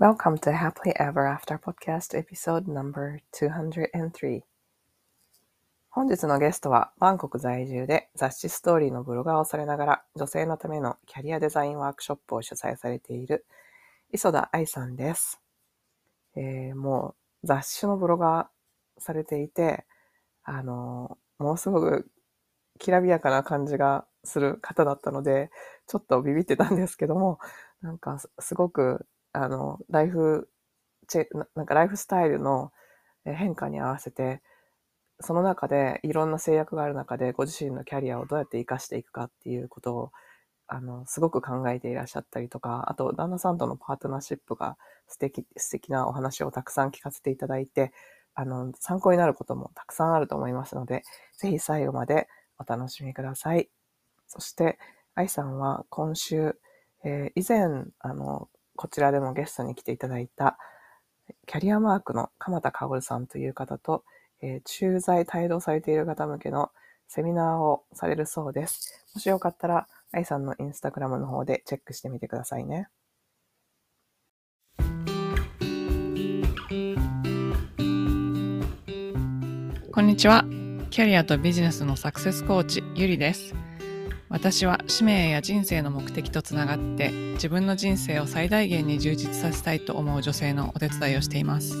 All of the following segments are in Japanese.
Welcome to Happily Ever After Podcast Episode No.203 本日のゲストはバンコク在住で雑誌ストーリーのブロガーをされながら女性のためのキャリアデザインワークショップを主催されている磯田愛さんです。えー、もう雑誌のブロガーされていて、あの、ものすごくきらびやかな感じがする方だったので、ちょっとビビってたんですけども、なんかすごくあの、ライフチェ、なんかライフスタイルの変化に合わせて、その中でいろんな制約がある中でご自身のキャリアをどうやって活かしていくかっていうことを、あの、すごく考えていらっしゃったりとか、あと、旦那さんとのパートナーシップが素敵、素敵なお話をたくさん聞かせていただいて、あの、参考になることもたくさんあると思いますので、ぜひ最後までお楽しみください。そして、愛さんは今週、えー、以前、あの、こちらでもゲストに来ていただいた、キャリアマークの鎌田薫さんという方と、えー、駐在帯同されている方向けのセミナーをされるそうです。もしよかったら、愛さんのインスタグラムの方でチェックしてみてくださいね。こんにちは。キャリアとビジネスのサクセスコーチ、ゆりです。私は使命や人生の目的とつながって自分の人生を最大限に充実させたいと思う女性のお手伝いをしています。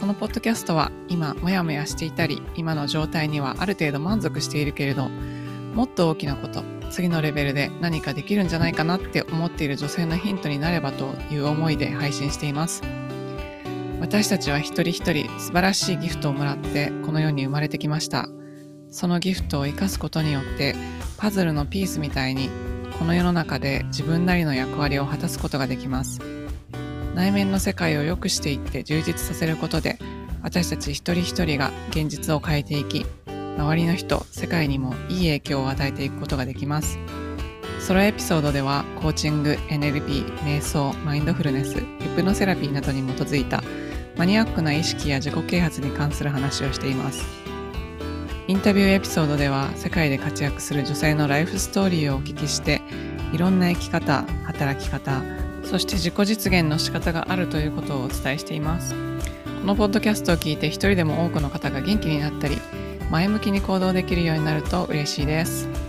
このポッドキャストは今モヤモヤしていたり今の状態にはある程度満足しているけれどもっと大きなこと次のレベルで何かできるんじゃないかなって思っている女性のヒントになればという思いで配信しています。私たちは一人一人素晴らしいギフトをもらってこの世に生まれてきました。そのギフトを生かすことによってパズルのピースみたいにこの世の中で自分なりの役割を果たすことができます。内面の世界を良くしていって充実させることで私たち一人一人が現実を変えていき周りの人世界にもいい影響を与えていくことができます。ソロエピソードではコーチング NLP 瞑想マインドフルネスヒプノセラピーなどに基づいたマニアックな意識や自己啓発に関する話をしています。インタビューエピソードでは世界で活躍する女性のライフストーリーをお聞きしていろんな生き方働き方そして自己実現の仕方があるということをお伝えしています。このポッドキャストを聞いて一人でも多くの方が元気になったり前向きに行動できるようになると嬉しいです。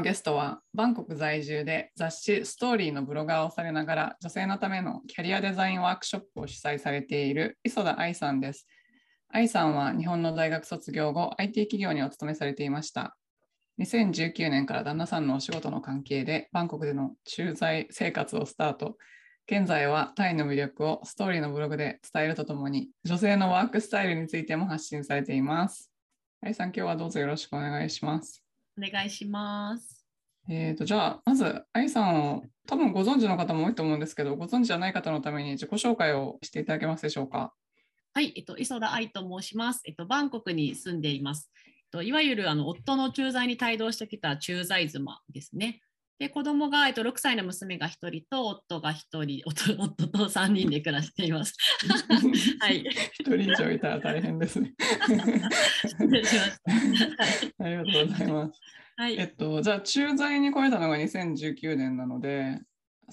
のゲストはバンコク在住で雑誌ストーリーのブロガーをされながら女性のためのキャリアデザインワークショップを主催されている磯田愛さんです。愛さんは日本の大学卒業後 IT 企業にお勤めされていました。2019年から旦那さんのお仕事の関係でバンコクでの駐在生活をスタート。現在はタイの魅力をストーリーのブログで伝えるとともに女性のワークスタイルについても発信されています。愛さん、今日はどうぞよろしくお願いします。お願いします。えーと、じゃあ、まず、愛さんを多分ご存知の方も多いと思うんですけど、ご存知じゃない方のために自己紹介をしていただけますでしょうか？はい、えっと、磯田愛と申します。えっと、バンコクに住んでいます。えっと、いわゆるあの夫の駐在に帯同してきた駐在妻ですね。で子供が、えっと、6歳の娘が1人と夫が1人夫、夫と3人で暮らしています。はい。1人以上いたら大変ですね。失礼しました。ありがとうございます。はい、えっと、じゃあ駐在に来れたのが2019年なので、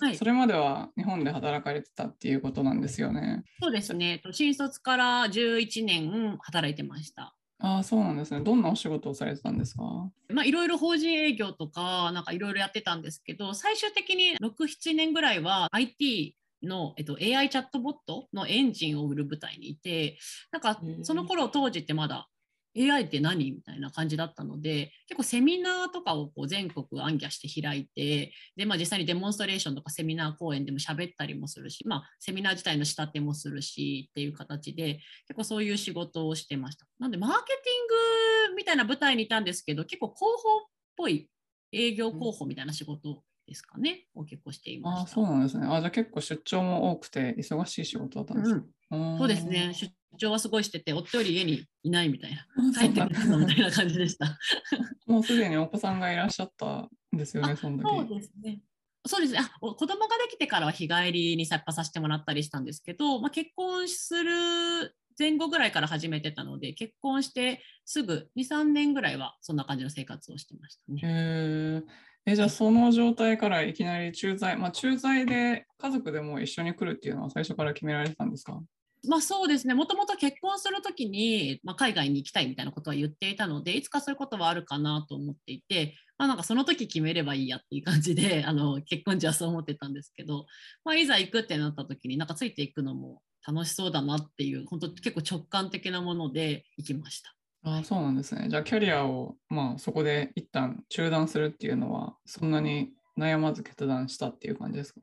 はい、それまでは日本で働かれてたっていうことなんですよね。そうですね。新卒から11年働いてました。ああ、そうなんですね。どんなお仕事をされてたんですか？まあ、いろいろ法人営業とか、なんかいろいろやってたんですけど、最終的に6、7年ぐらいは IT の、えっと、AI チャットボットのエンジンを売る舞台にいて、なんかその頃当時ってまだ AI って何？みたいな感じだったので結構セミナーとかをこう全国アンギャして開いてで、まあ、実際にデモンストレーションとかセミナー講演でも喋ったりもするし、まあ、セミナー自体の仕立てもするしっていう形で結構そういう仕事をしてました。なんでマーケティングみたいな舞台にいたんですけど結構広報っぽい営業広報みたいな仕事ですかね、を結構していましあそうなんですね。あじゃあ結構出張も多くて忙しい仕事だったんですか、うん、そうですね。出張はすごいしてて、夫より家にいないみたいな、帰ってくるみたいな感じでした。もうすでにお子さんがいらっしゃったんですよね、その時。そうですね。そうですねあ子供ができてからは日帰りにやっぱさせてもらったりしたんですけど、まあ、結婚する前後ぐらいから始めてたので、結婚してすぐ2、3年ぐらいはそんな感じの生活をしてましたね。へえ。え、じゃあその状態からいきなり駐在、まあ駐在で家族でも一緒に来るっていうのは最初から決められてたんですか？まあそうですね、もともと結婚するときに、まあ、海外に行きたいみたいなことは言っていたので、いつかそういうことはあるかなと思っていて、まあ、なんかその時決めればいいやっていう感じで、あの結婚時はそう思ってたんですけど、まあ、いざ行くってなった時に、なんかついていくのも楽しそうだなっていう、本当結構直感的なもので行きました。あ、そうなんですね。じゃあキャリアを、まあ、そこで一旦中断するっていうのは、そんなに悩まず決断したっていう感じですか？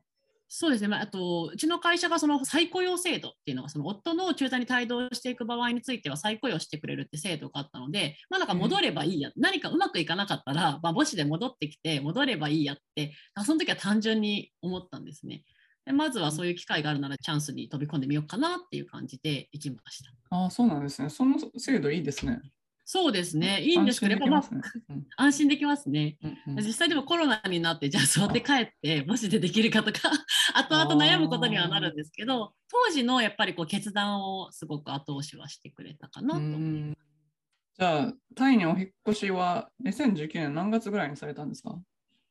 そうですね、まあ、あとうちの会社がその再雇用制度っていうのがその夫の駐在に帯同していく場合については再雇用してくれるって制度があったので、まあ、なんか戻ればいいや、うん、何かうまくいかなかったら、まあ、母子で戻ってきて戻ればいいやってその時は単純に思ったんですね。でまずはそういう機会があるならチャンスに飛び込んでみようかなっていう感じで行きました。ああそうなんですね。その制度いいですね。そうですね、いいんですけど、やっぱ、まあ、安心できますね、うんうん、実際でもコロナになって、じゃあ座って帰って、もしでできるかとか、後々悩むことにはなるんですけど、当時のやっぱりこう決断をすごく後押しはしてくれたかなと。じゃあ、タイにお引越しは2019年何月ぐらいにされたんですか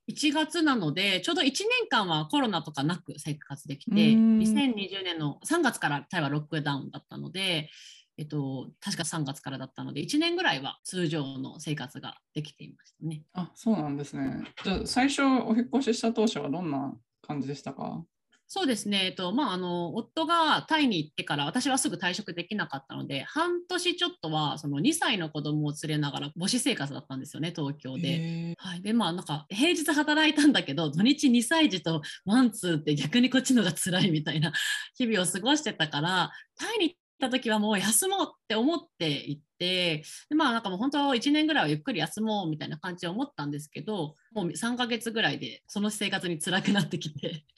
？1月なので、ちょうど1年間はコロナとかなく生活できて、2020年の3月からタイはロックダウンだったので、えっと、確か3月からだったので、1年ぐらいは通常の生活ができていましたね。あ、そうなんですね。じゃあ、最初お引越しした当初はどんな感じでしたか？そうですね、えっとまあ、あの夫がタイに行ってから私はすぐ退職できなかったので半年ちょっとはその2歳の子供を連れながら母子生活だったんですよね東京で。はい、でまあなんか平日働いたんだけど土日2歳児とワンツーって逆にこっちのが辛いみたいな日々を過ごしてたからタイにた時はもう休もうって思って行ってでまあなんかもう本当1年ぐらいはゆっくり休もうみたいな感じで思ったんですけどもう3ヶ月ぐらいでその生活に辛くなってきて。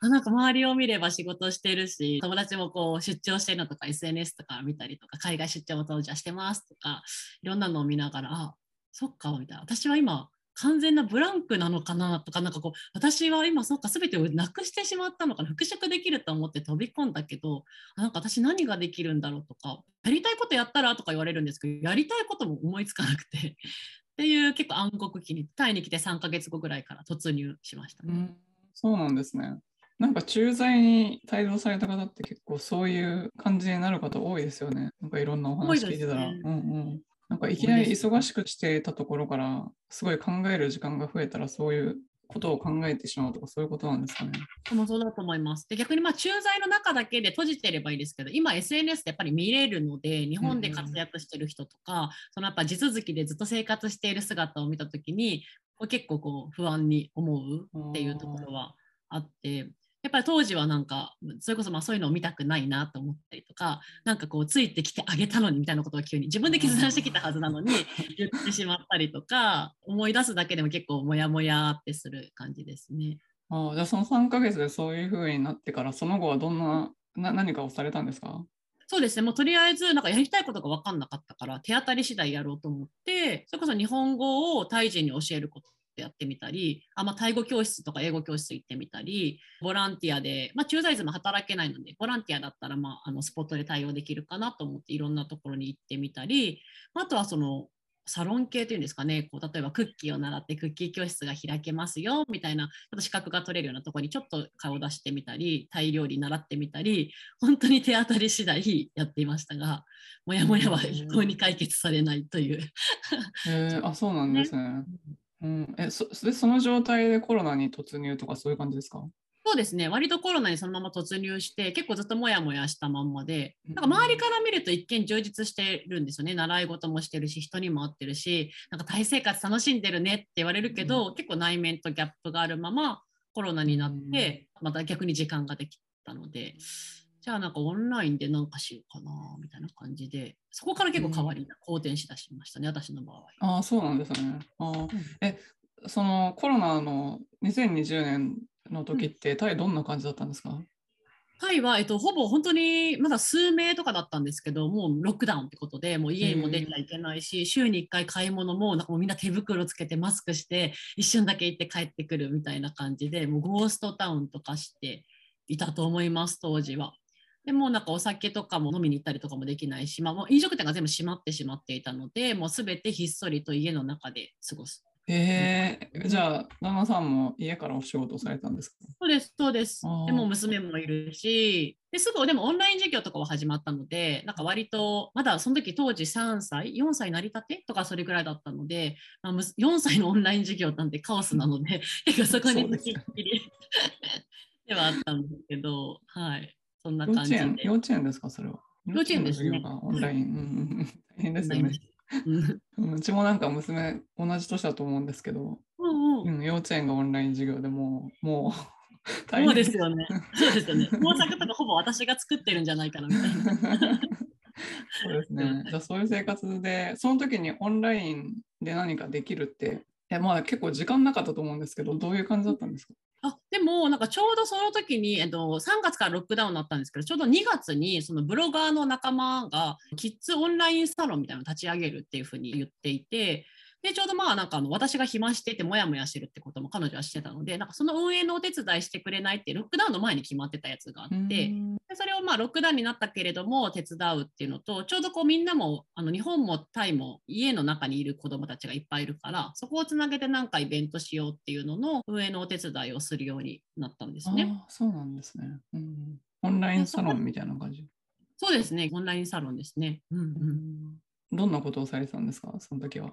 あなんか周りを見れば仕事してるし友達もこう出張してるのとか SNS とか見たりとか海外出張も当時はしてますとかいろんなのを見ながらあそっかみたいな。私は今完全なブランクなのかなとか、なんかこう、私は今、そうか、すべてをなくしてしまったのかな、復職できると思って飛び込んだけど、なんか私何ができるんだろうとか、やりたいことやったらとか言われるんですけど、やりたいことも思いつかなくて、っていう結構暗黒期に、タイに来て3ヶ月後ぐらいから突入しましたね。うん、そうなんですね。なんか駐在に帯同された方って結構そういう感じになる方多いですよね。なんかいろんなお話聞いてたら。ね、うんうんなんかいきなり忙しくしていたところから、すごい考える時間が増えたら、そういうことを考えてしまうとか、そういうことなんですかね。もそうだと思います。で逆にまあ駐在の中だけで閉じてればいいですけど、今 SNS でやっぱり見れるので、日本で活躍してる人とか、うん、そのやっぱ地続きでずっと生活している姿を見たときに、結構こう不安に思うっていうところはあって。やっぱり当時はなんかそれこそまあそういうのを見たくないなと思ったりとかなんかこうついてきてあげたのにみたいなことを急に自分で決断してきたはずなのに言ってしまったりとか思い出すだけでも結構モヤモヤってする感じですね。あじゃあその3ヶ月でそういう風になってからその後はどんなな何かをされたんですか？そうですね、もうとりあえずなんかやりたいことが分かんなかったから手当たり次第やろうと思ってそれこそ日本語をタイ人に教えることやってみたり、あまあ、タイ語教室とか英語教室行ってみたり、ボランティアで、まあ、駐在図も働けないので、ボランティアだったら、まあ、あのスポットで対応できるかなと思って、いろんなところに行ってみたり、あとはその、サロン系というんですかね、こう例えばクッキーを習ってクッキー教室が開けますよみたいな、ちょっと資格が取れるようなところにちょっと顔を出してみたり、タイ料理習ってみたり、本当に手当たり次第やっていましたが、もやもやは一向に解決されないという。えー、あ、そうなんですね。うん、えそでその状態でコロナに突入とかそういう感じですか？そうですね、割とコロナにそのまま突入して、結構ずっともやもやしたまんまで、なんか周りから見ると一見充実してるんですよね、習い事もしてるし、人にも会ってるし、なんか大生活楽しんでるねって言われるけど、うん、結構内面とギャップがあるままコロナになって、また逆に時間ができたので、じゃあなんかオンラインでなんかしようかなみたいな感じで、そこから結構変わりな、好転しだしましたね、私の場合。ああ、そうなんですね。あうん、え、そのコロナの2020年の時って、タイどんな感じだったんですか？タイは、えっと、ほぼ本当にまだ数名とかだったんですけど、もうロックダウンってことで、もう家にも出ちゃいけないし、週に1回買い物もなんかもうみんな手袋つけてマスクして、一瞬だけ行って帰ってくるみたいな感じで、もうゴーストタウンとかしていたと思います、当時は。でもうなんかお酒とかも飲みに行ったりとかもできないし、まあ、もう飲食店が全部閉まってしまっていたのでもうすべてひっそりと家の中で過ごす。えー、じゃあ旦那さんも家からお仕事されたんですか？そうです、そうです。でも娘もいるし、ですぐでもオンライン授業とかは始まったので、なんか割と、まだその時当時3歳、4歳なりたてとかそれぐらいだったので、まあ、むす4歳のオンライン授業なんてカオスなので、結構そこにつきっきりではあったんですけど、はい、そんな幼稚感じで。園幼稚園ですかそれは？幼稚園ですねオンライン。うんうんうん大変ですよね。うちもなんか娘同じ年だと思うんですけど、うんうんうん、幼稚園がオンライン授業でもうもう 大そう変ですよね。そうですよね。工作とかほぼ私が作ってるんじゃないかなみたいな。そうですね。じゃあそういう生活で、その時にオンラインで何かできるって、えまあ結構時間なかったと思うんですけど、どういう感じだったんですか？あでも、なんかちょうどその時に、えっと、3月からロックダウンになったんですけど、ちょうど2月にそのブロガーの仲間がキッズオンラインサロンみたいなのを立ち上げるっていうふうに言っていて、でちょうどまあなんかあの私が暇していてもやもやしてるってことも彼女はしてたのでなんかその運営のお手伝いしてくれないってロックダウンの前に決まってたやつがあって、でそれをまあロックダウンになったけれども手伝うっていうのとちょうどこうみんなもあの日本もタイも家の中にいる子どもたちがいっぱいいるからそこをつなげてなんかイベントしようっていうのの運営のお手伝いをするようになったんですね。ああ、そうなんですね、うん。オンラインサロンみたいな感じ。そうですねオンラインサロンですね。うんうんどんなことをされてたんですか、その時は。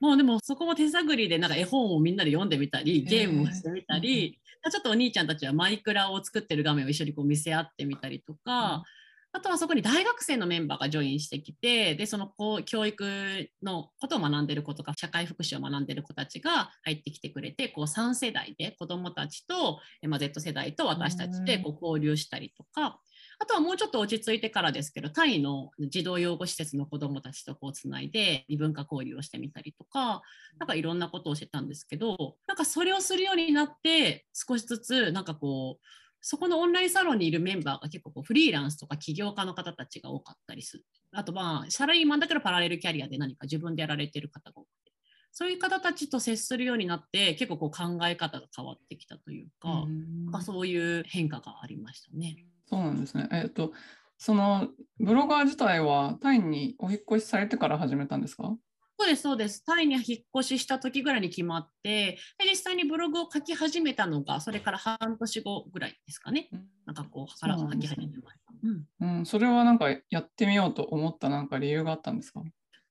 もうでもそこも手探りでなんか絵本をみんなで読んでみたりゲームをしてみたり、ちょっとお兄ちゃんたちはマイクラを作ってる画面を一緒にこう見せ合ってみたりとか、あとはそこに大学生のメンバーがジョインしてきてでそのこう教育のことを学んでる子とか社会福祉を学んでる子たちが入ってきてくれてこう3世代で子どもたちと、えまあ、Z 世代と私たちでこう交流したりとか。あとはもうちょっと落ち着いてからですけど、タイの児童養護施設の子どもたちとこうつないで異文化交流をしてみたりとか、なんかいろんなことをしてたんですけど、なんかそれをするようになって、少しずつ、なんかこう、そこのオンラインサロンにいるメンバーが結構こうフリーランスとか起業家の方たちが多かったりする。あとまあ、サラリーマンだけどパラレルキャリアで何か自分でやられてる方が多くて。そういう方たちと接するようになって、結構こう考え方が変わってきたというか、なんかそういう変化がありましたね。そうなんですね。えっと、そのブロガー自体はタイにお引っ越しされてから始めたんですか？そうです、そうです。タイに引っ越しした時ぐらいに決まって、で実際にブログを書き始めたのが、それから半年後ぐらいですかね。なんかこう、から書き始めました。うん、いうん、それはなんかやってみようと思ったなんか理由があったんですか？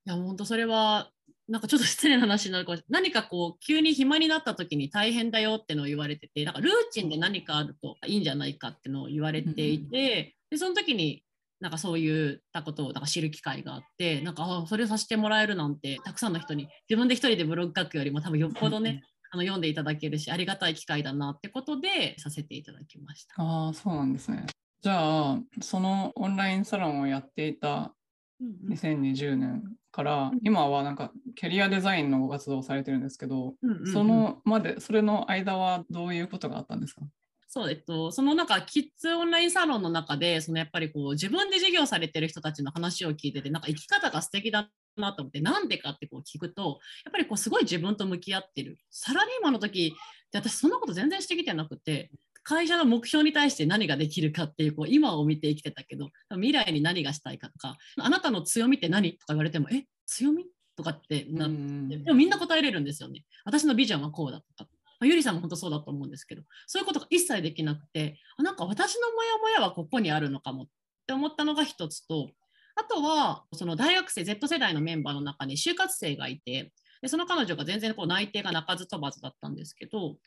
や、本当それは、なんかちょっと失礼な話になるかもしれない。何かこう、急に暇になった時に大変だよってのを言われてて、なんかルーチンで何かあるといいんじゃないかってのを言われていて、で、その時に、なんかそういったことをなんか知る機会があって、なんかあそれさせてもらえるなんて、たくさんの人に自分で一人でブログ書くよりも多分よっぽどね、あの読んでいただけるし、ありがたい機会だなってことでさせていただきました。ああ、そうなんですね。じゃあ、そのオンラインサロンをやっていたうんうん2020年から、今はなんかキャリアデザインのご活動をされてるんですけど、そのまで、それの間はどういうことがあったんですか？そう、えっと、その中、キッズオンラインサロンの中で、そのやっぱりこう自分で授業されてる人たちの話を聞いてて、なんか生き方が素敵だなと思って、なんでかってこう聞くと、やっぱりこうすごい自分と向き合ってる。サラリーマンの時って私そんなこと全然してきてなくて、会社の目標に対して何ができるかっていうこう今を見て生きてたけど未来に何がしたいかとかあなたの強みって何とか言われてもえ強みとかってなってうんでもみんな答えれるんですよね。私のビジョンはこうだとか。まあゆりさんも本当そうだと思うんですけど、そういうことが一切できなくて、あなんか私のモヤモヤはここにあるのかもって思ったのが一つと、あとは、その大学生、Z 世代のメンバーの中に就活生がいて、でその彼女が全然こう内定が鳴かず飛ばずだったんですけど、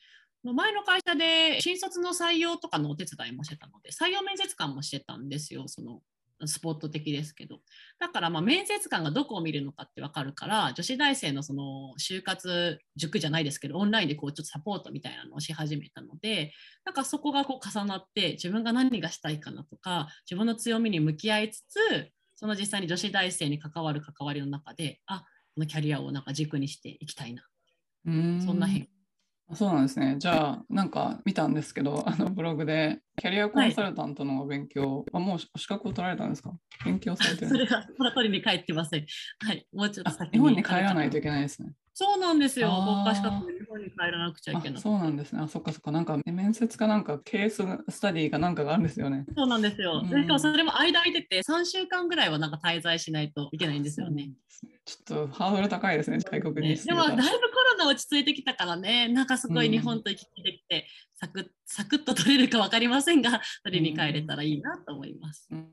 前の会社で新卒の採用とかのお手伝いもしてたので、採用面接官もしてたんですよ、そのスポット的ですけど。だからまあ面接官がどこを見るのかって分かるから、女子大生のその就活塾じゃないですけど、オンラインでこうちょっとサポートみたいなのをし始めたので、なんかそこがこう重なって、自分が何がしたいかなとか、自分の強みに向き合いつつ、その実際に女子大生に関わる関わりの中で、あこのキャリアをなんか軸にしていきたいな、うーんそんな変化。そうなんですね。じゃあ、なんか見たんですけど、あのブログで、キャリアコンサルタントの勉強、あもう資格を取られたんですか？勉強されてる それが、その通りに帰ってません。はい、もうちょっとあ先日本に帰らないといけないですね。そうなんですよ。国家資格で日本に帰らなくちゃいけあない。そうなんですね。あ、そっかそっか。なんか面接かなんかケーススタディかなんかがあるんですよね。そうなんですよ。でうんしかもそれも間空いてて、3週間ぐらいはなんか滞在しないといけないんですよね。ちょっとハードル高いですね、外国にねでも。だいぶコロナ落ち着いてきたからね、なんかすごい日本と行き来できて、サクッサクッと取れるか分かりませんが、取りに帰れたらいいなと思います。うん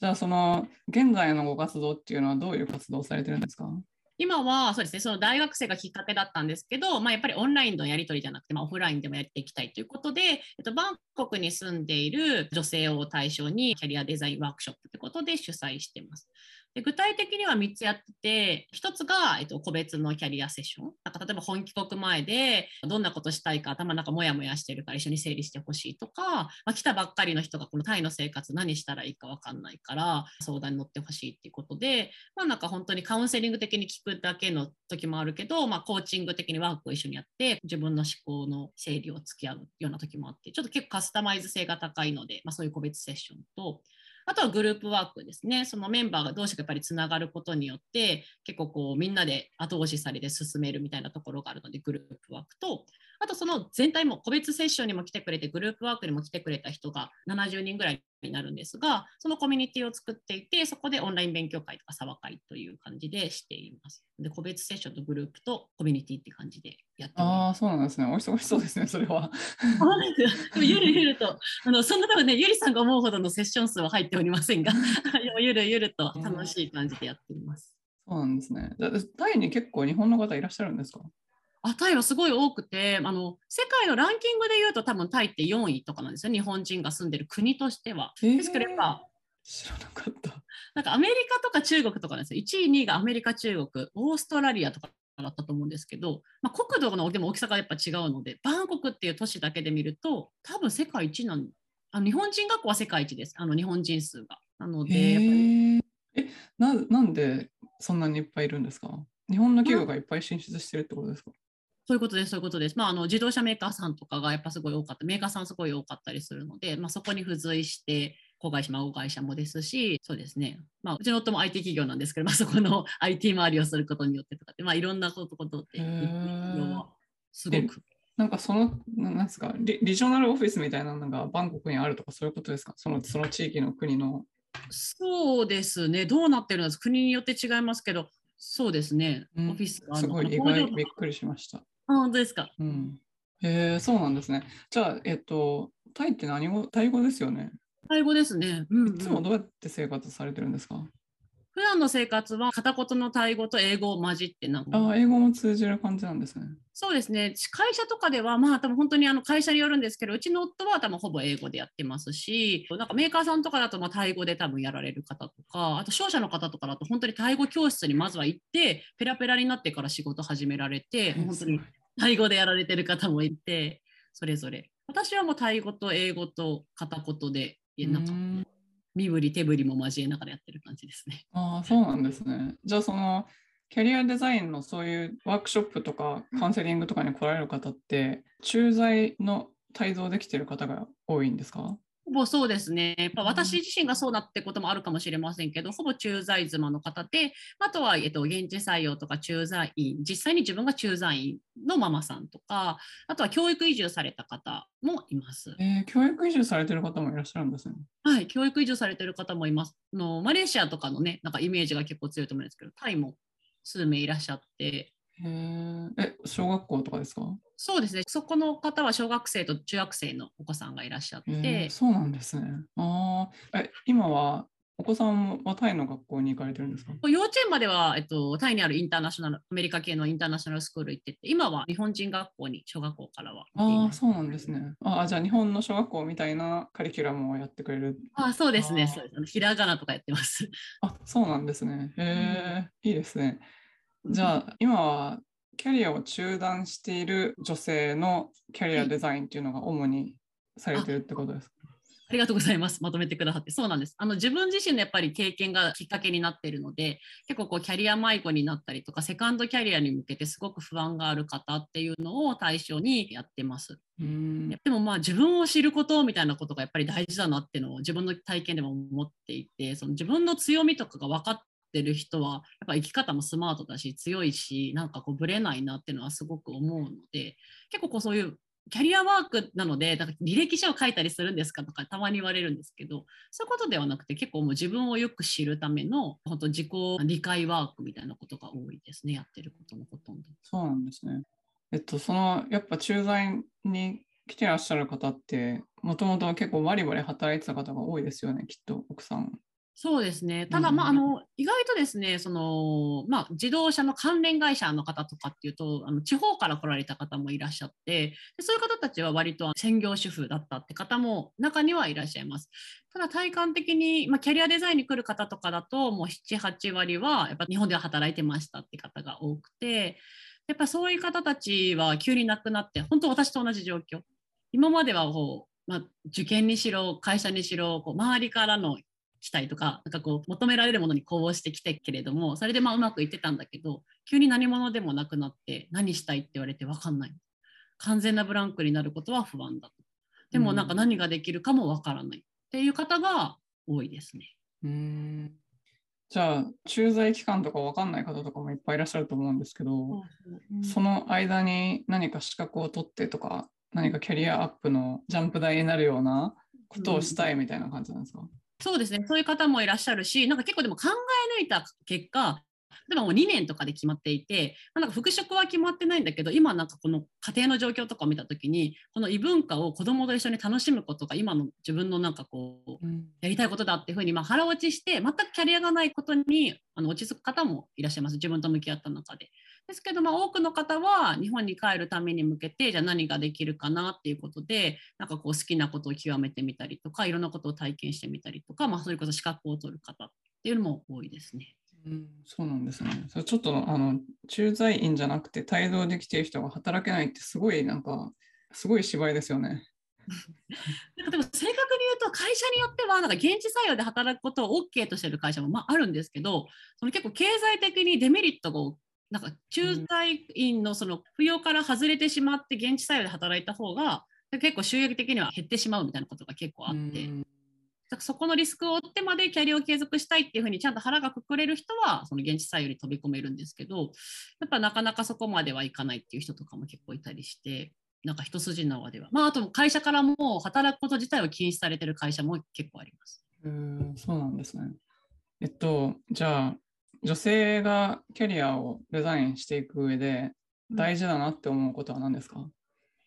じゃあ、その現在のご活動っていうのはどういう活動をされてるんですか？今はそうですね、その大学生がきっかけだったんですけど、まあ、やっぱりオンラインのやり取りじゃなくて、まあ、オフラインでもやっていきたいということで、えっと、バンコクに住んでいる女性を対象にキャリアデザインワークショップということで主催しています。で具体的には3つやってて、1つが、えっと、個別のキャリアセッション。なんか例えば本帰国前でどんなことしたいか頭の中もやもやしてるから一緒に整理してほしいとか、まあ、来たばっかりの人がこのタイの生活何したらいいか分かんないから相談に乗ってほしいっていうことで、まあなんか本当にカウンセリング的に聞くだけの時もあるけど、まあコーチング的にワークを一緒にやって自分の思考の整理を付き合うような時もあって、ちょっと結構カスタマイズ性が高いので、まあそういう個別セッションと、あとはグループワークですね。そのメンバーがどうしてやっぱりつながることによって、結構こうみんなで後押しされて進めるみたいなところがあるので、グループワークと、あとその全体も個別セッションにも来てくれて、グループワークにも来てくれた人が70人ぐらいになるんですが、そのコミュニティを作っていて、そこでオンライン勉強会とかサワ会という感じでしています。で、個別セッションとグループとコミュニティって感じでやってああ。そうなんですね。お忙しそうですね、それは。そうなんですよでもゆるゆると、あのそんな多分ね、ゆりさんが思うほどのセッション数は入っておりませんが、で もゆるゆると楽しい感じでやっています。そうなんですね。タイに結構日本の方いらっしゃるんですか？あタイはすごい多くてあの、世界のランキングで言うと多分タイって4位とかなんですよ、日本人が住んでる国としては。ですけどやっぱ、知らなかった。なんかアメリカとか中国とかですよ。1位、2位がアメリカ、中国、オーストラリアとかだったと思うんですけど、まあ、国土のでも大きさがやっぱ違うので、バンコクっていう都市だけで見ると、多分世界一なんあの日本人学校は世界一です、あの日本人数が。なので、やっぱり。えな、なんでそんなにいっぱいいるんですか？日本の企業がいっぱい進出してるってことですか？そういうことです、そういうことです。まあ、あの自動車メーカーさんとかがやっぱすごい多かった、メーカーさんすごい多かったりするので、まあ、そこに付随して、子会社、孫会社もですし、そうですね、まあ、うちの夫も IT 企業なんですけど、まあ、そこの IT 周りをすることによってとかって、まあ、いろんなことことって、すごく。なんかその、ななんですかリ、リジョナルオフィスみたいなのがバンコクにあるとかそういうことですか？そのその地域の国の。そうですね、どうなってるんです国によって違いますけど、そうですね、うんオフィスがあるのすごい意外、びっくりしました。あ本当ですか。うん。へえ、そうなんですね。じゃあ、えっと、タイって何語タイ語ですよね。タイ語ですね。うんうんいつもどうやって生活されてるんですか、普段の生活は片言のタイ語と英語を混じってなんかああ、英語も通じる感じなんですね。そうですね、会社とかでは、まあ、多分本当にあの会社によるんですけど、うちの夫は多分ほぼ英語でやってますし、なんかメーカーさんとかだとまあタイ語で多分やられる方とか、あと商社の方とかだと本当にタイ語教室にまずは行って、ペラペラになってから仕事始められて、え本当にタイ語でやられてる方もいて、それぞれ。私はもうタイ語と英語と片言で、なんかうん身振り手振りも交えながらやってる感じですね。ああ、そうなんですね。じゃあ、その、キャリアデザインのそういうワークショップとかカウンセリングとかに来られる方って、駐在の帯同できてる方が多いんですか？ほぼそうですね。やっぱ私自身がそうなってこともあるかもしれませんけど、ほぼ駐在妻の方で、あとは、えっと、現地採用とか駐在員、実際に自分が駐在員のママさんとか、あとは教育移住された方もいます。えー教育移住されてる方もいらっしゃるんですね。はい、教育移住されてる方もいます。あのマレーシアとかのね、なんかイメージが結構強いと思うんですけど、タイも数名いらっしゃって、え、小学校とかですか？そうですね、そこの方は小学生と中学生のお子さんがいらっしゃって、そうなんですね。ああ、え、今はお子さんはタイの学校に行かれてるんですか？幼稚園までは、えっと、タイにあるインターナショナル、アメリカ系のインターナショナルスクール行ってて、今は日本人学校に小学校からはああ。そうなんですね。ああ、じゃあ日本の小学校みたいなカリキュラムをやってくれる。あそうですね、そうですひらがなとかやってます。あ、そうなんですね。へえ、いいですね。じゃあ、今はキャリアを中断している女性のキャリアデザインっていうのが主にされてるってことですか、ありがとうございます。まとめてくださって。そうなんです。あの自分自身のやっぱり経験がきっかけになっているので、結構こうキャリア迷子になったりとか、セカンドキャリアに向けてすごく不安がある方っていうのを対象にやってます。うーんでもまあ自分を知ることみたいなことがやっぱり大事だなっていうのを自分の体験でも思っていて、その自分の強みとかが分かっってる人はやっぱ生き方もスマートだし強いしなんかこうぶれないなっていうのはすごく思うので結構こうそういうキャリアワークなのでなんか履歴書を書いたりするんですかとかたまに言われるんですけどそういうことではなくて結構もう自分をよく知るための本当自己理解ワークみたいなことが多いですねやってることのほとんど。そうなんですね。えっとそのやっぱ駐在に来てらっしゃる方ってもともと結構バリバリ働いてた方が多いですよねきっと奥さん。そうですね。ただ、まあ、あの、意外とですね、その、まあ、自動車の関連会社の方とかっていうと、あの地方から来られた方もいらっしゃってで、そういう方たちは割と専業主婦だったって方も中にはいらっしゃいます。ただ、体感的に、まあ、キャリアデザインに来る方とかだと、もう7、8割は、やっぱ日本では働いてましたって方が多くて、やっぱそういう方たちは急に亡くなって、本当私と同じ状況。今まではこう、まあ、受験にしろ、会社にしろ、こう周りからの期待とか、なんかこう求められるものに呼応してきてけれども、それでまあうまくいってたんだけど、急に何者でもなくなって、何したいって言われて分かんない。完全なブランクになることは不安だと。でもなんか何ができるかも分からないっていう方が多いですね。うんじゃあ、駐在期間とか分かんない方とかもいっぱいいらっしゃると思うんですけど、うん、その間に何か資格を取ってとか、何かキャリアアップのジャンプ台になるようなことをしたいみたいな感じなんですか、うんそうですね、そういう方もいらっしゃるし、なんか結構でも考え抜いた結果、例えばもう2年とかで決まっていて、なんか復職は決まってないんだけど、今なんかこの家庭の状況とかを見たときに、この異文化を子供と一緒に楽しむことが今の自分のなんかこう、やりたいことだっていうふうにまあ腹落ちして、全くキャリアがないことにあの落ち着く方もいらっしゃいます、自分と向き合った中で。ですけど、まあ、多くの方は日本に帰るために向けて、じゃあ何ができるかなっていうことで、なんかこう好きなことを極めてみたりとか、いろんなことを体験してみたりとか、まあ、それこそ資格を取る方っていうのも多いですね。うん、そうなんですね。それちょっとあの駐在員じゃなくて帯同できている人が働けないってすごいなんかすごい芝居ですよね。なんかでも正確に言うと会社によってはなんか現地採用で働くことを OK としている会社もまああるんですけどその結構経済的にデメリットがなんか駐在員のその扶養から外れてしまって現地採用で働いた方が結構収益的には減ってしまうみたいなことが結構あって。そこのリスクを負ってまでキャリアを継続したいっていうふうにちゃんと腹がくくれる人はその現地採用に飛び込めるんですけどやっぱなかなかそこまではいかないっていう人とかも結構いたりしてなんか一筋縄ではまああと会社からも働くこと自体を禁止されてる会社も結構あります。うんそうなんですね。えっとじゃあ女性がキャリアをデザインしていく上で大事だなって思うことは何ですか、うん、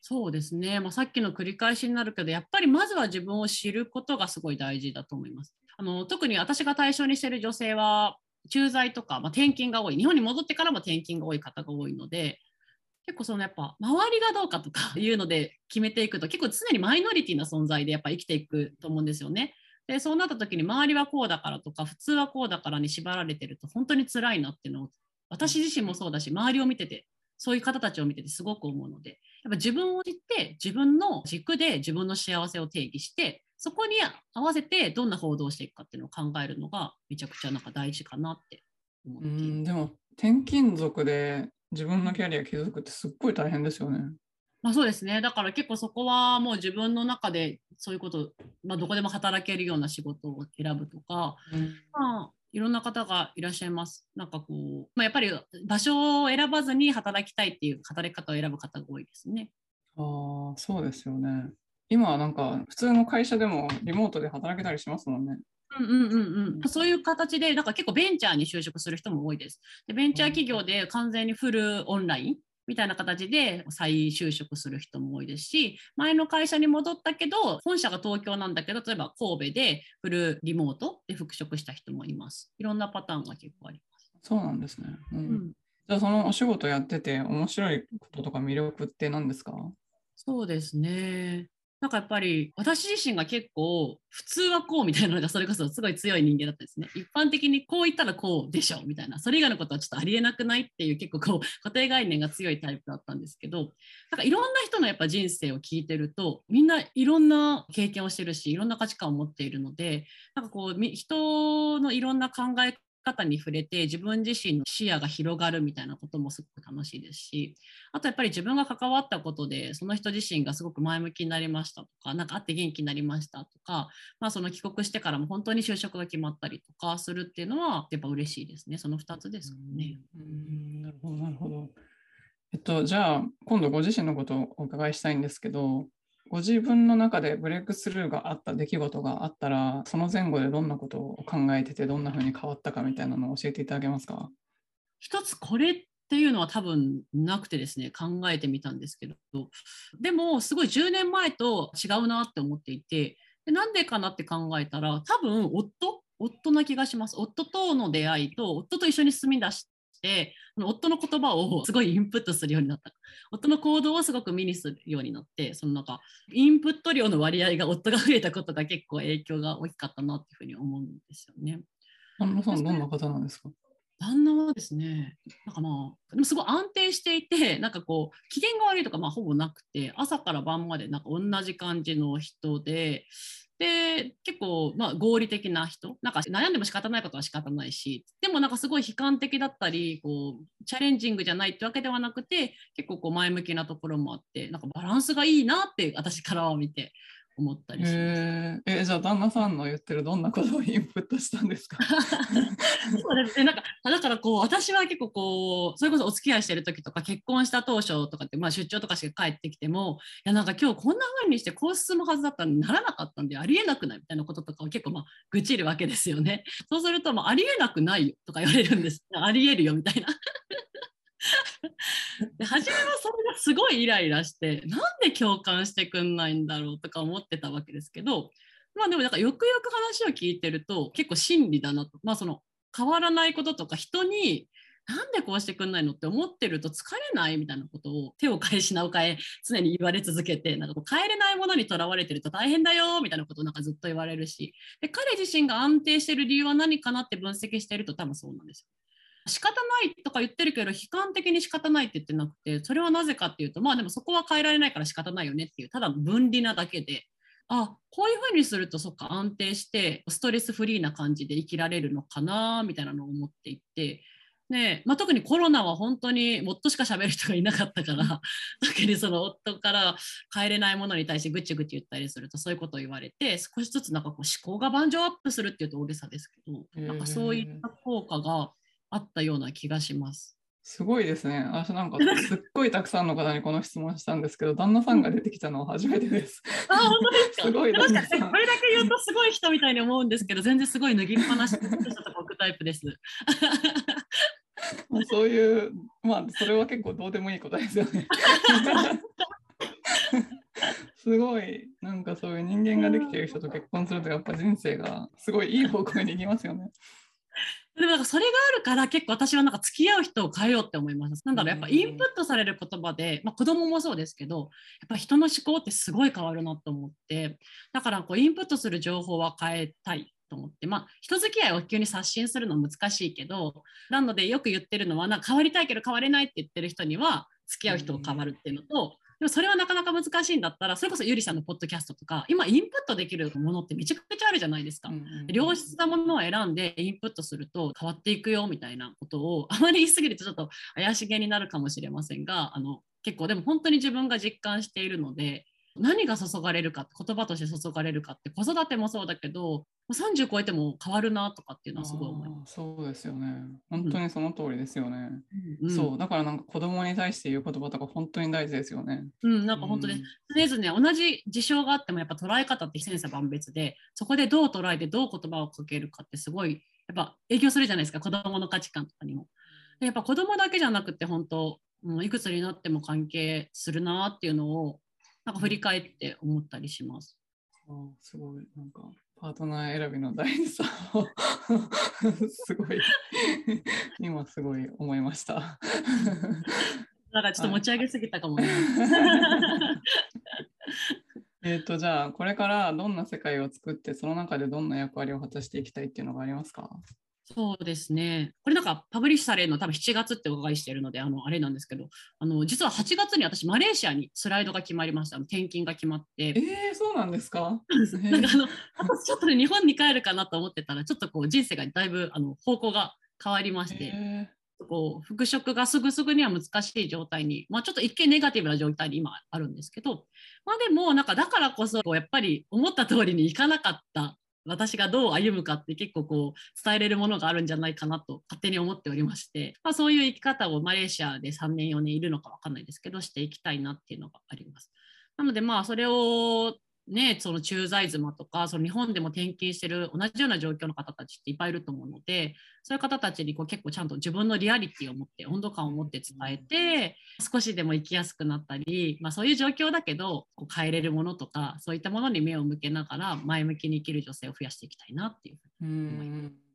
そうですね、まあ、さっきの繰り返しになるけどやっぱりまずは自分を知ることがすごい大事だと思います。あの特に私が対象にしている女性は駐在とか、まあ、転勤が多い日本に戻ってからも転勤が多い方が多いので結構そのやっぱ周りがどうかとかいうので決めていくと結構常にマイノリティな存在でやっぱ生きていくと思うんですよね。でそうなった時に周りはこうだからとか普通はこうだからに縛られてると本当に辛いなっていうのを私自身もそうだし周りを見ててそういう方たちを見ててすごく思うのでやっぱ自分を知って自分の軸で自分の幸せを定義してそこに合わせてどんな報道をしていくかっていうのを考えるのがめちゃくちゃなんか大事かなって思ってうんでも転勤族で自分のキャリア築くってすっごい大変ですよね。まあ、そうですね。だから結構そこはもう自分の中でそういうこと、まあ、どこでも働けるような仕事を選ぶとか、うん、まあ、いろんな方がいらっしゃいます。なんかこう、まあ、やっぱり場所を選ばずに働きたいっていう働き方を選ぶ方が多いですね。ああ、そうですよね。今はなんか普通の会社でもリモートで働けたりしますもんね。うんうんうんうん、そういう形で、だから結構ベンチャーに就職する人も多いです。でベンチャー企業で完全にフルオンラインみたいな形で再就職する人も多いですし、前の会社に戻ったけど、本社が東京なんだけど、例えば神戸でフルリモートで復職した人もいます。いろんなパターンが結構あります。そうなんですね。うん、うん、じゃあ、そのお仕事やってて、面白いこととか魅力って何ですか？そうですね。なんかやっぱり私自身が結構普通はこうみたいなのがそれこそすごい強い人間だったんですね。一般的にこう言ったらこうでしょみたいな、それ以外のことはちょっとありえなくないっていう結構こう 固定概念が強いタイプだったんですけど、なんかいろんな人のやっぱ人生を聞いてると、みんないろんな経験をしてるし、いろんな価値観を持っているので、なんかこう人のいろんな考え方に触れて自分自身の視野が広がるみたいなこともすごく楽しいですしあとやっぱり自分が関わったことでその人自身がすごく前向きになりましたとか何か会って元気になりましたとか、まあ、その帰国してからも本当に就職が決まったりとかするっていうのはやっぱ嬉しいですねその2つですかね。うんなるほどなるほど。えっと、じゃあ今度ご自身のことをお伺いしたいんですけどご自分の中でブレイクスルーがあった出来事があったらその前後でどんなことを考えててどんなふうに変わったかみたいなのを教えていただけますか？一つこれっていうのは多分なくてですね考えてみたんですけど。でもすごい10年前と違うなって思っていてでなんでかなって考えたら多分夫夫な気がします。夫との出会いと夫と一緒に住み出して夫の言葉を すごいインプットするようになった。夫の行動をすごく目にするようになってそのなんかインプット量の割合が夫が増えたことが結構影響が大きかったなっていうふうに思うんですよね。旦那さんどんな方なんですか？旦那はですね、なんかまあ、でもすごい安定していて、なんかこう、機嫌が悪いとかまあほぼなくて、朝から晩までなんか同じ感じの人で、で結構、まあ、合理的な人？なんか悩んでも仕方ないことは仕方ないしでもなんかすごい悲観的だったりこうチャレンジングじゃないってわけではなくて結構こう前向きなところもあってなんかバランスがいいなって私からは見て思ったりします。えー、えじゃあ旦那さんの言ってるどんなことをインプットしたんですか？そうですねなんかだからこう私は結構こうそれこそお付き合いしてる時とか結婚した当初とかって、まあ、出張とかしか帰ってきてもいやなんか今日こんな風にしてこう進むはずだったのにならなかったんでありえなくないみたいなこととかを結構まあ愚痴るわけですよね。そうすると、まあ、ありえなくないよとか言われるんです。ありえるよみたいな。で初めはそれがすごいイライラしてなんで共感してくんないんだろうとか思ってたわけですけどまあでもなんかよくよく話を聞いてると結構真理だなとまあその変わらないこととか人になんでこうしてくんないのって思ってると疲れないみたいなことを手を変え品を変え常に言われ続けてなんかこう変えれないものにとらわれてると大変だよみたいなことをなんかずっと言われるしで彼自身が安定してる理由は何かなって分析してると多分そうなんですよ。仕方ないとか言ってるけど悲観的に仕方ないって言ってなくてそれはなぜかっていうとまあでもそこは変えられないから仕方ないよねっていうただ分離なだけであこういうふうにするとそっか安定してストレスフリーな感じで生きられるのかなみたいなのを思っていて。ねまあ、特にコロナは本当に夫しか喋る人がいなかったから特にその夫から帰れないものに対してぐちぐち言ったりするとそういうことを言われて少しずつなんかこう思考が盤上アップするっていうと大げさですけどなんかそういった効果があったような気がします。すごいですね。私なんかすっごいたくさんの方にこの質問したんですけど、旦那さんが出てきたのは初めてです。あ、本当ですか？すごいこれだけ言うとすごい人みたいに思うんですけど、全然すごい脱ぎっぱなしの人とか置くタイプです。ま あそういう、まあそれは結構どうでもいいことですよね。すごい、なんかそういう人間ができている人と結婚するとやっぱ人生がすごいいい方向に行きますよね。でもなんかそれがあるから結構私はなんか付き合う人を変えようって思います。なんだろうやっぱインプットされる言葉で、まあ、子供もそうですけどやっぱ人の思考ってすごい変わるなと思ってだからこうインプットする情報は変えたいと思ってまあ人付き合いを急に刷新するの難しいけどなのでよく言ってるのはなんか変わりたいけど変われないって言ってる人には付き合う人を変わるっていうのと、でもそれはなかなか難しいんだったらそれこそゆりさんのポッドキャストとか今インプットできるものってめちゃくちゃあるじゃないですか。良質なものを選んでインプットすると変わっていくよみたいなことをあまり言い過ぎるとちょっと怪しげになるかもしれませんがあの結構でも本当に自分が実感しているので何が注がれるか言葉として注がれるかって子育てもそうだけど30超えても変わるなとかっていうのはすごい思いまあーそうですよね。本当にその通りですよね。す。うんそう、だからなんか子供に対して言う言葉とか本当に大事ですよね。うん、なんか本当に常々同じ事象があってもやっぱ捉え方って千差万別でそこでどう捉えてどう言葉をかけるかってすごいやっぱ影響するじゃないですか子供の価値観とかにも。でやっぱ子供だけじゃなくて本当、うん、いくつになっても関係するなっていうのをなんか振り返って思ったりします。あーすごい、なんかパートナー選びの大事さを すごい、今すごい思いました。なんかちょっと持ち上げすぎたかもね。えっと、じゃあ、これからどんな世界を作って、その中でどんな役割を果たしていきたいっていうのがありますか？そうですね。これなんかパブリッシュされるの多分7月ってお伺いしてるので、あのあれなんですけど、あの実は8月に私マレーシアにスライドが決まりました。転勤が決まって。えー、そうなんですか？なんかあの私ちょっとね日本に帰るかなと思ってたら、ちょっとこう人生がだいぶあの方向が変わりまして。えーこう復職がすぐすぐには難しい状態に、まあ、ちょっと一見ネガティブな状態に今あるんですけど、まあ、でもなんかだからこそやっぱり思った通りにいかなかった私がどう歩むかって結構こう伝えれるものがあるんじゃないかなと勝手に思っておりまして、まあ、そういう生き方をマレーシアで3年4年いるのか分かんないですけどしていきたいなっていうのがあります。なのでまあそれをね、その駐在妻とかその日本でも転勤してる同じような状況の方たちっていっぱいいると思うのでそういう方たちにこう結構ちゃんと自分のリアリティを持って温度感を持って伝えて少しでも生きやすくなったり、まあ、そういう状況だけどこう変えれるものとかそういったものに目を向けながら前向きに生きる女性を増やしていきたいなっていうふうに思います。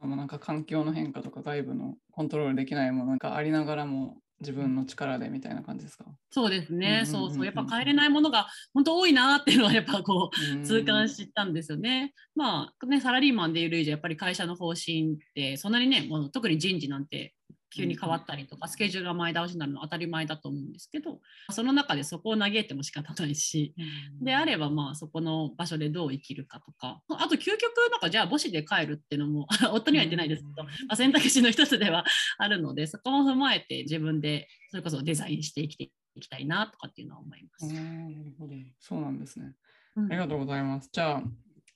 あのなんか環境の変化とか外部のコントロールできないものがありながらも自分の力でみたいな感じですか？そうですね、そうそう。やっぱ変えれないものが本当多いなっていうのはやっぱこう痛感したんですよね。まあねサラリーマンでいる以上やっぱり会社の方針ってそんなにねもう特に人事なんて急に変わったりとか、スケジュールが前倒しになるのは当たり前だと思うんですけどその中でそこを嘆いても仕方ないし、であればまあそこの場所でどう生きるかとかあと究極なんかじゃあ母子で帰るっていうのも 夫には言ってないですけど、まあ、選択肢の一つでは あるのでそこも踏まえて自分でそれこそデザインして生きていきたいなとかっていうのは思います。なるほどそうなんですね。ありがとうございます。じゃあ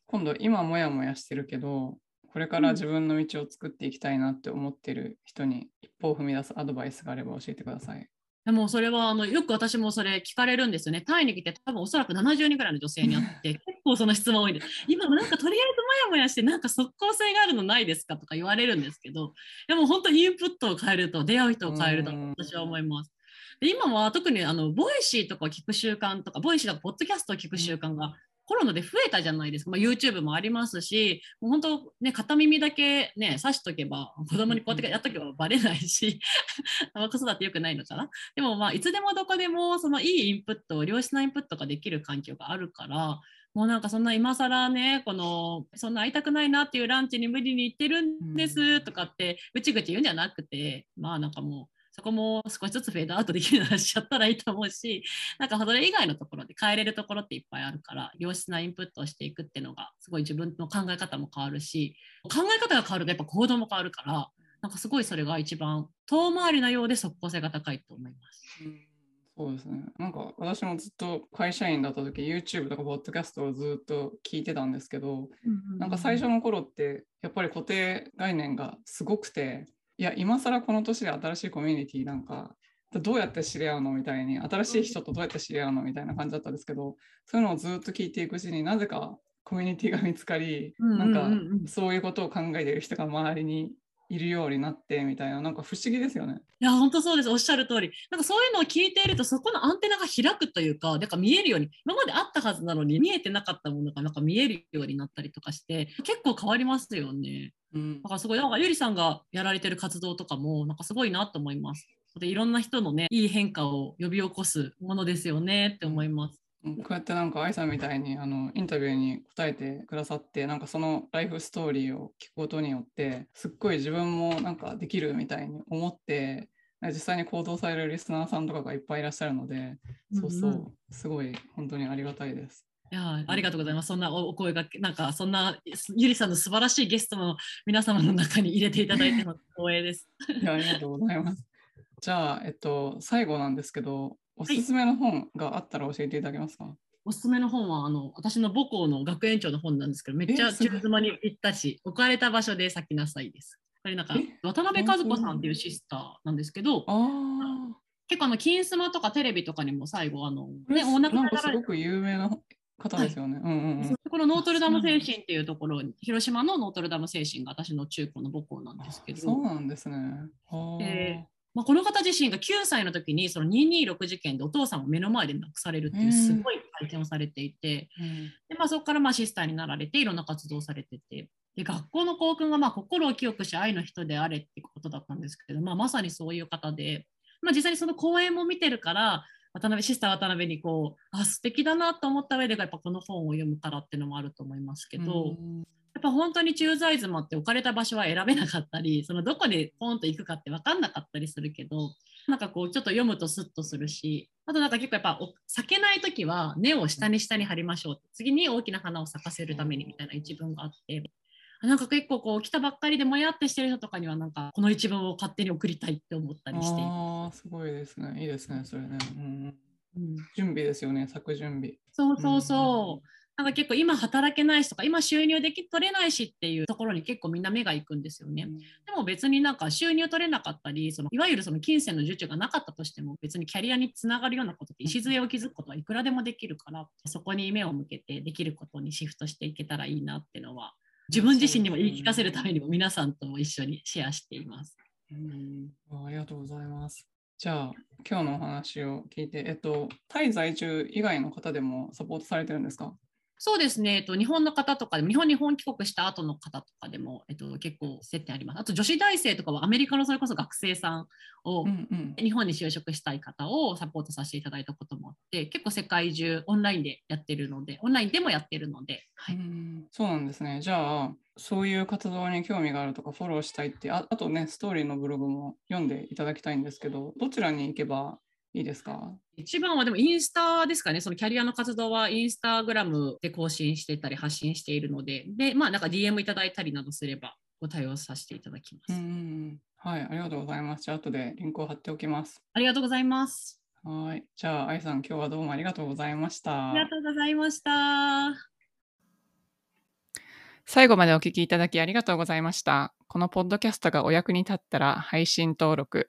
今度今もやもやしてるけどこれから自分の道を作っていきたいなって思ってる人に一歩を踏み出すアドバイスがあれば教えてください。でもそれはあのよく私もそれ聞かれるんですよね。タイに来て多分おそらく70人ぐらいの女性に会って 結構その質問多いんで今なんかとりあえずもやもやしてなんか即効性があるのないですかとか言われるんですけどでも本当にインプットを変えると出会う人を変えると私は思います。で今は特にあの Voicy とか聞く習慣とか Voicy とかポッドキャストを聞く習慣がコロナで増えたじゃないですか、まあ、YouTube もありますし、もう本当、ね、片耳だけ、ね、刺しとけば、子供にこうやってやっとけばバレないし、子育てよくないのかな。でも、まあ、いつでもどこでも、そのいいインプット、良質なインプットができる環境があるから、もうなんかそんな今更ね、この、そんな会いたくないなっていうランチに無理に行ってるんですとかって、ぐちぐち言うんじゃなくて、まあなんかもう、そこも少しずつフェードアウトできるならしちゃったらいいと思うし、なんかそれ以外のところで変えれるところっていっぱいあるから、良質なインプットをしていくっていうのが、すごい自分の考え方も変わるし、考え方が変わるとやっぱ行動も変わるから、なんかすごいそれが一番遠回りなようで即効性が高いと思います。うんそうですね。なんか私もずっと会社員だった時 YouTube とかポッドキャストをずっと聞いてたんですけど、なんか最初の頃ってやっぱり固定概念がすごくていや今更この年で新しいコミュニティなんかどうやって知り合うのみたいに新しい人とどうやって知り合うのみたいな感じだったんですけどそういうのをずっと聞いていくうちになぜかコミュニティが見つかり、なんかそういうことを考えている人が周りにいるようになってみたいななんか不思議ですよね。いや本当そうですおっしゃる通りなんかそういうのを聞いているとそこのアンテナが開くというかなんか見えるように今まであったはずなのに見えてなかったものがなんか見えるようになったりとかして結構変わりますよね。うん、だからすごいなんかゆりさんがやられてる活動とかもなんかすごいなと思います。でいろんな人のねいい変化を呼び起こすものですよねって思います。こうやってなんか愛さんみたいにあのインタビューに答えてくださってなんかそのライフストーリーを聞くことによってすっごい自分もなんかできるみたいに思って実際に行動されるリスナーさんとかがいっぱいいらっしゃるので、そうそうすごい本当にありがたいです。いやありがとうございます。そんなお声がなんかそんなゆりさんの素晴らしいゲストの皆様の中に入れていただいての光栄です。いやありがとうございます。じゃあえっと最後なんですけどおすすめの本があったら教えていただけますか、はい、おすすめの本はあの私の母校の学園長の本なんですけどめっちゃ中妻に行ったし置かれた場所で咲きなさいです。これなんか渡辺和子さんっていうシスターなんですけど結構あの金スマとかテレビとかにも最後あのねお亡くなりすごく有名な方ですよね。このノートルダム精神っていうところに、広島のノートルダム精神が私の中高の母校なんですけど。そうなんですね。えーまあ、この方自身が9歳の時にその226事件でお父さんを目の前で亡くされるっていうすごい体験をされていて、うん、でまあ、そこからまあシスターになられていろんな活動をされてて。で学校の校訓がまあ心を清くし愛の人であれっていうことだったんですけど、まあ、まさにそういう方で、まあ、実際にその講演も見てるから渡辺シスター渡辺にこうあ素敵だなと思った上でやっぱこの本を読むからっていうのもあると思いますけど、やっっぱ本当に駐在図もって置かれた場所は選べなかったり、そのどこでポンと行くかって分かんなかったりするけど、なんかこうちょっと読むとスッとするし、あとなんか結構やっぱ咲けない時は根を下に下に張りましょう。次に大きな花を咲かせるためにみたいな一文があって、なんか結構こう来たばっかりでもやってしてる人とかにはなんかこの一文を勝手に送りたいって思ったりして。ああすごいですね。いいですねそれね、うん、うん、準備ですよね作準備。そうそうそう、うんなんか結構今働けないしとか今収入でき取れないしっていうところに結構みんな目が行くんですよね。うん、でも別になんか収入取れなかったりそのいわゆるその金銭の受注がなかったとしても別にキャリアにつながるようなことって礎を築くことはいくらでもできるからそこに目を向けてできることにシフトしていけたらいいなっていうのは自分自身にも言い聞かせるためにも皆さんとも一緒にシェアしています。うんありがとうございます。じゃあ今日のお話を聞いて、えっと、タイ在住以外の方でもサポートされてるんですか？そうですね、えっと、日本の方とかでも、日本に本帰国した後の方とかでも、えっと、結構接点あります。あと女子大生とかはアメリカのそれこそ学生さんを、うんうん、日本に就職したい方をサポートさせていただいたこともあって、結構世界中オンラインでやってるので、オンラインでもやってるので。はい、そうなんですね。じゃあ、そういう活動に興味があるとかフォローしたいってあ、あとね、ストーリーのブログも読んでいただきたいんですけど、どちらに行けばいいですか？一番はでもインスタですかね、そのキャリアの活動はインスタグラムで更新してたり発信しているので、で、まあなんか DM いただいたりなどすればご対応させていただきます。うんはい、ありがとうございます。じゃあ後でリンクを貼っておきます。ありがとうございます。はい、じゃあ愛さん、今日はどうもありがとうございました。ありがとうございました。最後までお聞きいただきありがとうございました。このポッドキャストがお役に立ったら配信登録、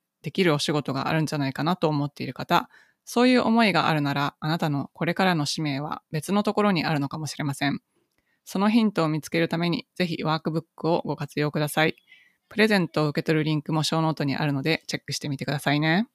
できるお仕事があるんじゃないかなと思っている方、そういう思いがあるなら、あなたのこれからの使命は別のところにあるのかもしれません。そのヒントを見つけるために、ぜひワークブックをご活用ください。プレゼントを受け取るリンクもショーノートにあるので、チェックしてみてくださいね。